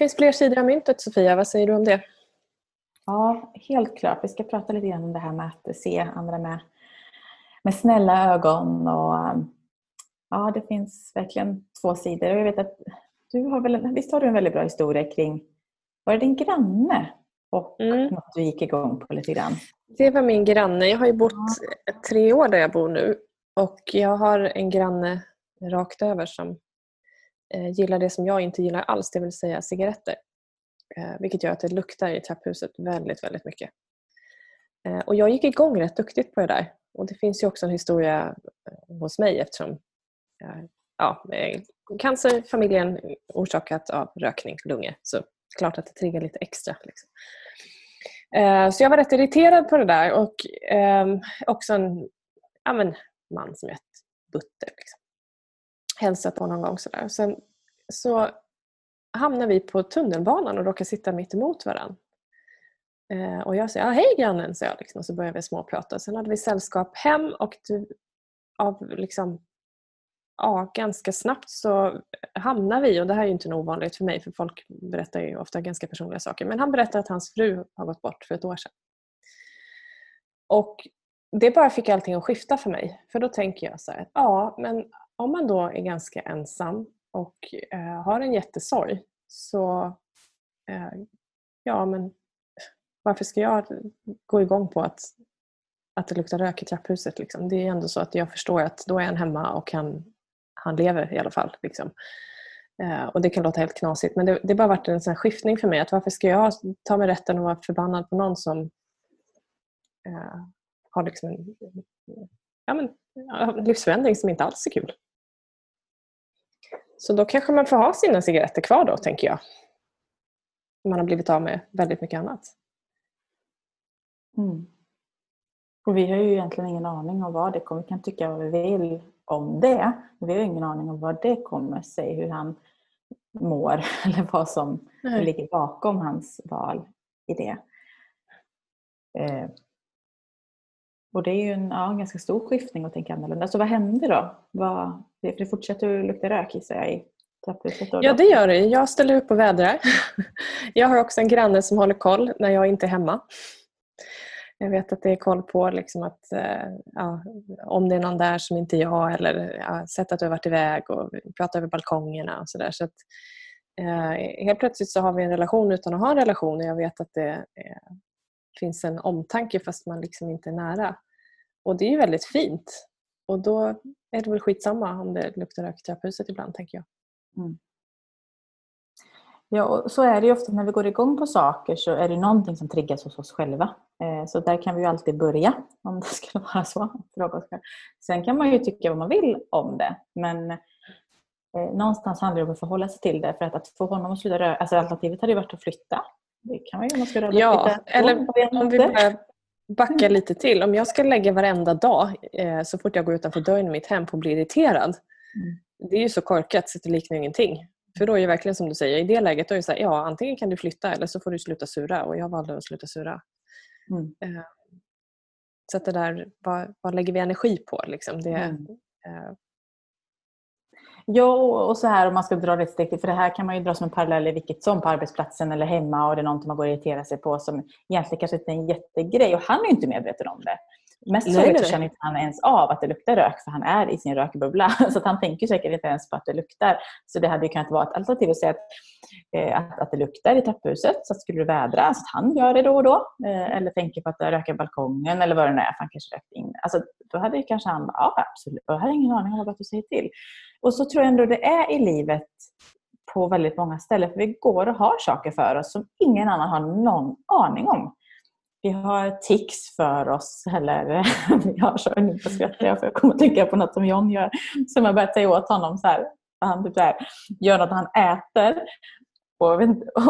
Det finns fler sidor av myntet Sofia, vad säger du om det? Ja, helt klart. Vi ska prata lite grann om det här med att se andra med, med snälla ögon. Och, ja, det finns verkligen två sidor. Jag vet att du har väl, visst har du en väldigt bra historia kring, var det din granne och mm. något du gick igång på lite grann? Det var min granne. Jag har ju bott ja. tre år där jag bor nu och jag har en granne rakt över som Eh, gillar det som jag inte gillar alls, det vill säga cigaretter. Eh, vilket gör att det luktar i trapphuset väldigt, väldigt mycket. Eh, och jag gick igång rätt duktigt på det där. Och det finns ju också en historia eh, hos mig eftersom eh, ja, cancer familjen orsakat av rökning, lungor. Så klart att det triggar lite extra. Liksom. Så jag var rätt irriterad på det där och ehm, också en ja, men, man som är ett butter. Liksom. Hälsat på någon gång sådär. Sen så hamnar vi på tunnelbanan och råkar sitta mitt emot varandra. Eh, och jag säger ah, hej grannen, sa jag. Liksom, och så började vi småprata. Sen hade vi sällskap hem och du, av liksom, ja, ganska snabbt så hamnar vi, och det här är ju inte ovanligt för mig för folk berättar ju ofta ganska personliga saker, men han berättar att hans fru har gått bort för ett år sedan. Och det bara fick allting att skifta för mig. För då tänker jag så här, ja men om man då är ganska ensam och eh, har en jättesorg så eh, ja men varför ska jag gå igång på att, att det luktar rök i trapphuset? Liksom? Det är ändå så att jag förstår att då är han hemma och han, han lever i alla fall. Liksom. Eh, och Det kan låta helt knasigt men det, det har bara varit en sån skiftning för mig. att Varför ska jag ta mig rätten att vara förbannad på någon som eh, har liksom en ja, men, livsförändring som inte alls är kul? Så då kanske man får ha sina cigaretter kvar då, tänker jag. Man har blivit av med väldigt mycket annat. Mm. Och vi har ju egentligen ingen aning om vad det kommer. Vi kan tycka vad vi vill om det. Men vi har ingen aning om vad det kommer sig, hur han mår eller vad som Nej. ligger bakom hans val i det. Eh, och det är ju en, ja, ganska stor skiftning att tänka annorlunda. Så vad hände då? Vad, för det fortsätter att lukta rök gissar jag i trapphuset? Ja det gör det. Jag ställer upp och vädrar. Jag har också en granne som håller koll när jag inte är hemma. Jag vet att det är koll på liksom att, eh, ja, om det är någon där som inte är jag eller ja, sett att du har varit iväg och pratar över balkongerna och sådär. Så eh, helt plötsligt så har vi en relation utan att ha en relation och jag vet att det eh, finns en omtanke fast man liksom inte är nära. Och det är ju väldigt fint. Och då är det väl skitsamma om det luktar rök i trapphuset ibland, tänker jag. Mm. Ja, och så är det ju ofta när vi går igång på saker så är det någonting som triggas hos oss själva. Eh, så där kan vi ju alltid börja, om det skulle vara så. Sen kan man ju tycka vad man vill om det, men eh, någonstans handlar det om att förhålla sig till det. För att, att få honom att sluta röra, alltså alternativet hade ju varit att flytta. Det kan man ju om man ska röra Ja, lite. eller om vi börjar backa lite till. Om jag ska lägga varenda dag eh, så fort jag går utanför dörren i mitt hem på att bli irriterad. Mm. Det är ju så korkat så det liknar ingenting. För då är det verkligen som du säger, i det läget då är det så här, ja antingen kan du flytta eller så får du sluta sura och jag valde att sluta sura. Mm. Eh, så att det där, vad, vad lägger vi energi på? Liksom? Det, mm. eh, Ja, och så här om man ska dra det steg till, för det här kan man ju dra som en parallell i vilket som på arbetsplatsen eller hemma och det är någonting man går och irriterar sig på som egentligen kanske inte är en jättegrej och han är ju inte medveten om det. Mest troligt känner inte han ens av att det luktar rök för han är i sin rökbubbla. Så att han tänker säkert inte ens på att det luktar. Så det hade ju kunnat vara ett alternativ att säga att, eh, att, att, det luktar i trapphuset. Så att skulle det vädra, så att han gör det då och då. Eh, eller tänker på att det röker balkongen eller vad det nu är. För han kanske rökt in. Alltså, då hade ju kanske han ja absolut, jag har ingen aning om vad du säger till. Och så tror jag ändå det är i livet på väldigt många ställen. För vi går och har saker för oss som ingen annan har någon aning om vi har tics för oss. Eller vi har så, nu skrattar jag för jag kommer att tänka på något som John gör. Som jag börjat säga åt honom så här. Han typ så här, gör något han äter. Och,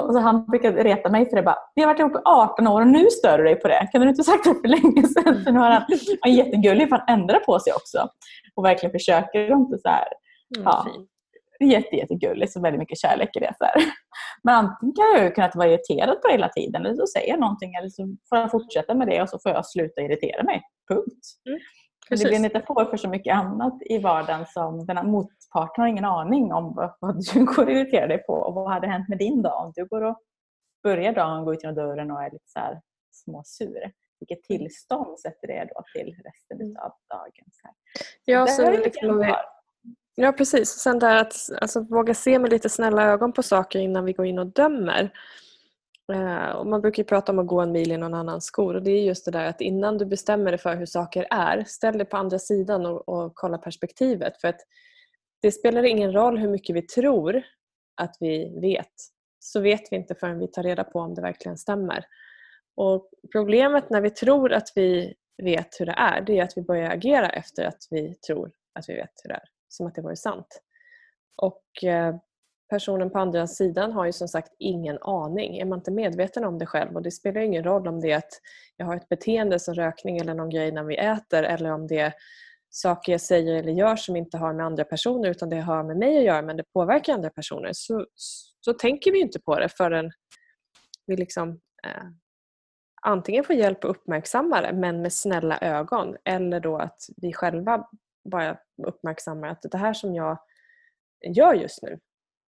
och så han brukar reta mig för det. Bara, vi har varit ihop i 18 år och nu stör du dig på det. Kan du inte sagt det för länge sedan? Så nu har han, han är jättegullig för han ändrar på sig också. Och verkligen försöker inte så här, mm, ja, jätte, jättegulligt och väldigt mycket kärlek i det. Så här. Men antingen kan jag kunna vara irriterad på det hela tiden eller så säger jag någonting eller så får jag fortsätta med det och så får jag sluta irritera mig. Punkt. Mm. Det blir en metafor för så mycket annat i vardagen som den här mot, livspartner har ingen aning om vad, vad du går och irriterar dig på. Och vad hade hänt med din dag om du går och börjar dagen, går ut genom dörren och är lite så här småsur? Vilket tillstånd sätter det då till resten Mm. av dagen? Så här. Ja, Det sen här är liksom ja precis. och Sen där att alltså, våga se med lite snälla ögon på saker innan vi går in och dömer. Eh, och man brukar ju prata om att gå en mil i någon annans skor och det är just det där att innan du bestämmer dig för hur saker är, ställ dig på andra sidan och, och kolla perspektivet. För att det spelar ingen roll hur mycket vi tror att vi vet, så vet vi inte förrän vi tar reda på om det verkligen stämmer. Och Problemet när vi tror att vi vet hur det är, det är att vi börjar agera efter att vi tror att vi vet hur det är. Som att det vore sant. Och eh, personen på andra sidan har ju som sagt ingen aning. Är man inte medveten om det själv och det spelar ingen roll om det är att jag har ett beteende som rökning eller någon grej när vi äter eller om det är saker jag säger eller gör som inte har med andra personer utan det har med mig att göra men det påverkar andra personer så, så tänker vi inte på det förrän vi liksom eh, antingen får hjälp att uppmärksamma det men med snälla ögon eller då att vi själva bara uppmärksammar att det här som jag gör just nu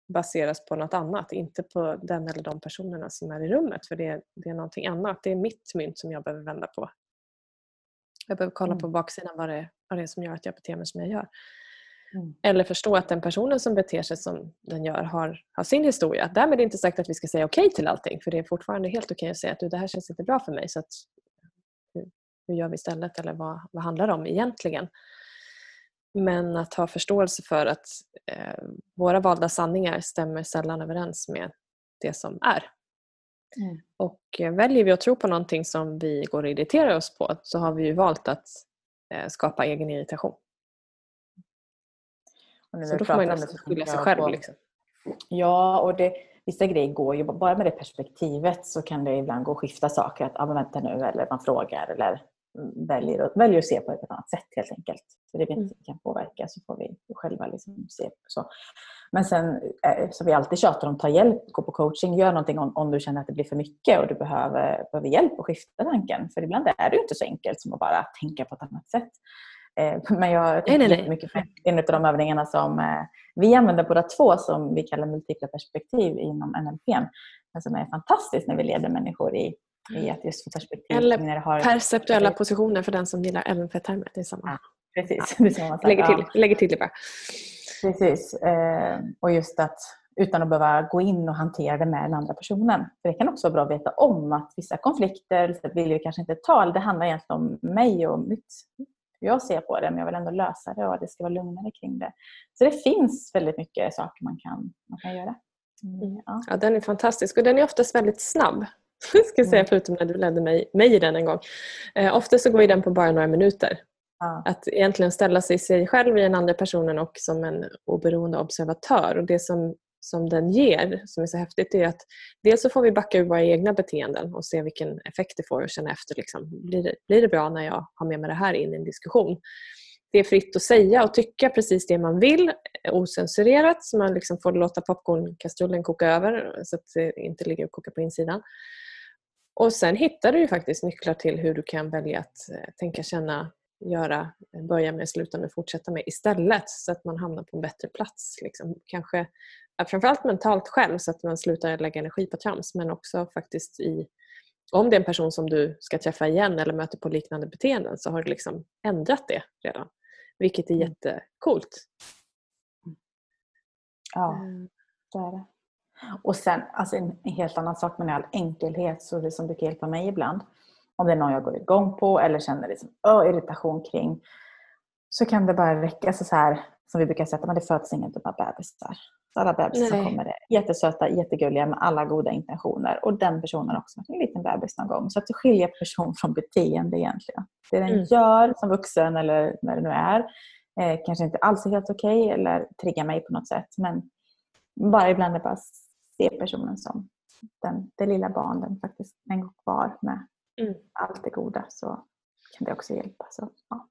baseras på något annat, inte på den eller de personerna som är i rummet för det, det är någonting annat. Det är mitt mynt som jag behöver vända på. Jag behöver kolla Mm. på baksidan vad det, vad det är som gör att jag beter mig som jag gör. Mm. Eller förstå att den personen som beter sig som den gör har, har sin historia. Därmed inte sagt att vi ska säga okej till allting för det är fortfarande helt okej att säga att du, det här känns inte bra för mig så att, hur, hur gör vi istället eller vad, vad handlar det om egentligen? Men att ha förståelse för att eh, våra valda sanningar stämmer sällan överens med det som är. Mm. Och eh, väljer vi att tro på någonting som vi går och irriterar oss på så har vi ju valt att eh, skapa egen irritation. Så då får man nästan skylla sig själv. på- Liksom. Ja, och det, vissa grejer går ju, bara med det perspektivet så kan det ibland gå att skifta saker. Att, men vänta nu, eller man frågar eller väljer, väljer att se på ett annat sätt helt enkelt. Så det vi inte kan påverka så får vi själva liksom se så. Men sen, eh, som vi alltid tjatar om, ta hjälp, gå på coaching, gör någonting om, om du känner att det blir för mycket och du behöver, behöver hjälp att skifta tanken. För ibland är det inte så enkelt som att bara tänka på ett annat sätt. Eh, Men jag tänker mycket på en av de övningarna som eh, vi använder båda två som vi kallar multipla perspektiv inom NLP. Men som är fantastiskt när vi leder människor i, i att just få perspektiv. Eller har, Perceptuella positioner för den som gillar LNF-termer. Det är samma. Ja, Precis, det är samma sak. Lägger Ja. till, lägger till det bara. Precis. Eh, och just att utan att behöva gå in och hantera det med den andra personen. För det kan också vara bra att veta om att vissa konflikter vill vi kanske inte ta. Det handlar egentligen om mig och mitt, hur jag ser på det. Men jag vill ändå lösa det och det ska vara lugnare kring det. Så det finns väldigt mycket saker man kan, man kan göra. Mm, ja. Ja, den är fantastisk och den är oftast väldigt snabb. Ska jag säga, Mm. förutom när du ledde mig, mig i den en gång. Eh, ofta så går ju den på bara några minuter. Ja. Att egentligen ställa sig sig själv i den andra personen och som en oberoende observatör. Och Det som, som den ger, som är så häftigt, är att dels så får vi backa ur våra egna beteenden och se vilken effekt det får och känna efter. Liksom, blir, det, blir det bra när jag har med mig det här in i en diskussion? Det är fritt att säga och tycka precis det man vill, ocensurerat osensurerat, så man liksom får låta popcornkastrullen koka över så att det inte ligger och kokar på insidan. Och sen hittar du ju faktiskt nycklar till hur du kan välja att eh, tänka, känna, göra, eh, börja med, sluta med, fortsätta med istället så att man hamnar på en bättre plats. Liksom. Kanske framförallt mentalt själv så att man slutar lägga energi på trams men också faktiskt i om det är en person som du ska träffa igen eller möter på liknande beteenden så har du liksom ändrat det redan. Vilket är jättecoolt. ja, Mm. det är det. Och sen alltså en en helt annan sak men i all enkelhet så det som brukar hjälpa mig ibland. Om det är någon jag går igång på eller känner liksom, ö, irritation kring. Så kan det bara räcka så, så här som vi brukar säga, att det föds inga dumma bebisar. Så alla bebisar som kommer är jättesöta, jättegulliga med alla goda intentioner. Och den personen också en liten bebis någon gång. Så att du skiljer person från beteende egentligen. Det den Mm. gör som vuxen eller när det nu är eh, kanske inte alls är helt okej eller triggar mig på något sätt. Men bara ibland är bara se personen som den, det lilla barn den faktiskt en gång var med Mm. allt det goda så kan det också hjälpa. Så, ja.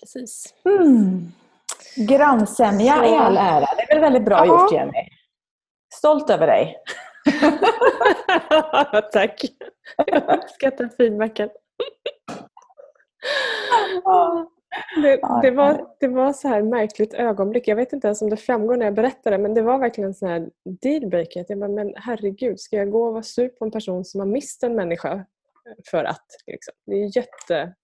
Precis. mm. Grannsämja Så- i all ära. Det är väl väldigt bra Ja. gjort Jenny. Stolt över dig. Tack. Jag uppskattar feedbacken. Det, det, var, det var så här märkligt ögonblick. Jag vet inte ens om det framgår när jag berättar det men det var verkligen en sån här dealbreaker. Jag bara, men herregud, ska jag gå och vara sur på en person som har mist en människa för att? Liksom. Det är jätte,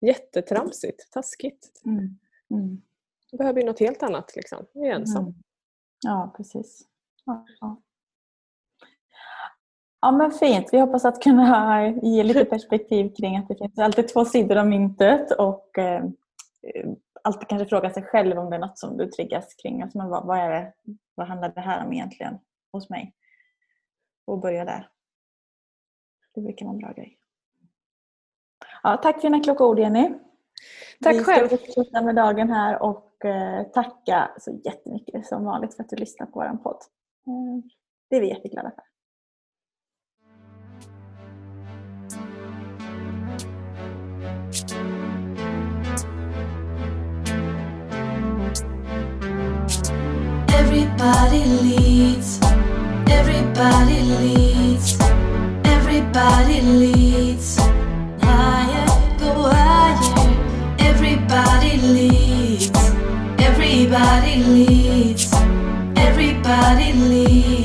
jättetramsigt, taskigt. Mm. Mm. Jag behöver ju något helt annat. Liksom. Jag är ensam. Mm. Ja, precis. Ja, ja. ja, men fint. Vi hoppas att kunna ge lite perspektiv kring att det finns alltid två sidor av myntet och eh, alltid kanske fråga sig själv om det är något som du triggas kring. Alltså, men vad, vad, är det, vad handlar det här om egentligen hos mig? Och börja där. Det brukar vara en bra grej. Ja, tack för dina kloka ord Jenny. Tack Vi själv. Vi ska fortsätta med dagen här och eh, tacka så jättemycket som vanligt för att du lyssnar på vår podd. Eh, det är vi jätteglada för. Everybody leads, everybody leads, everybody leads. leads. Everybody leads. Everybody leads.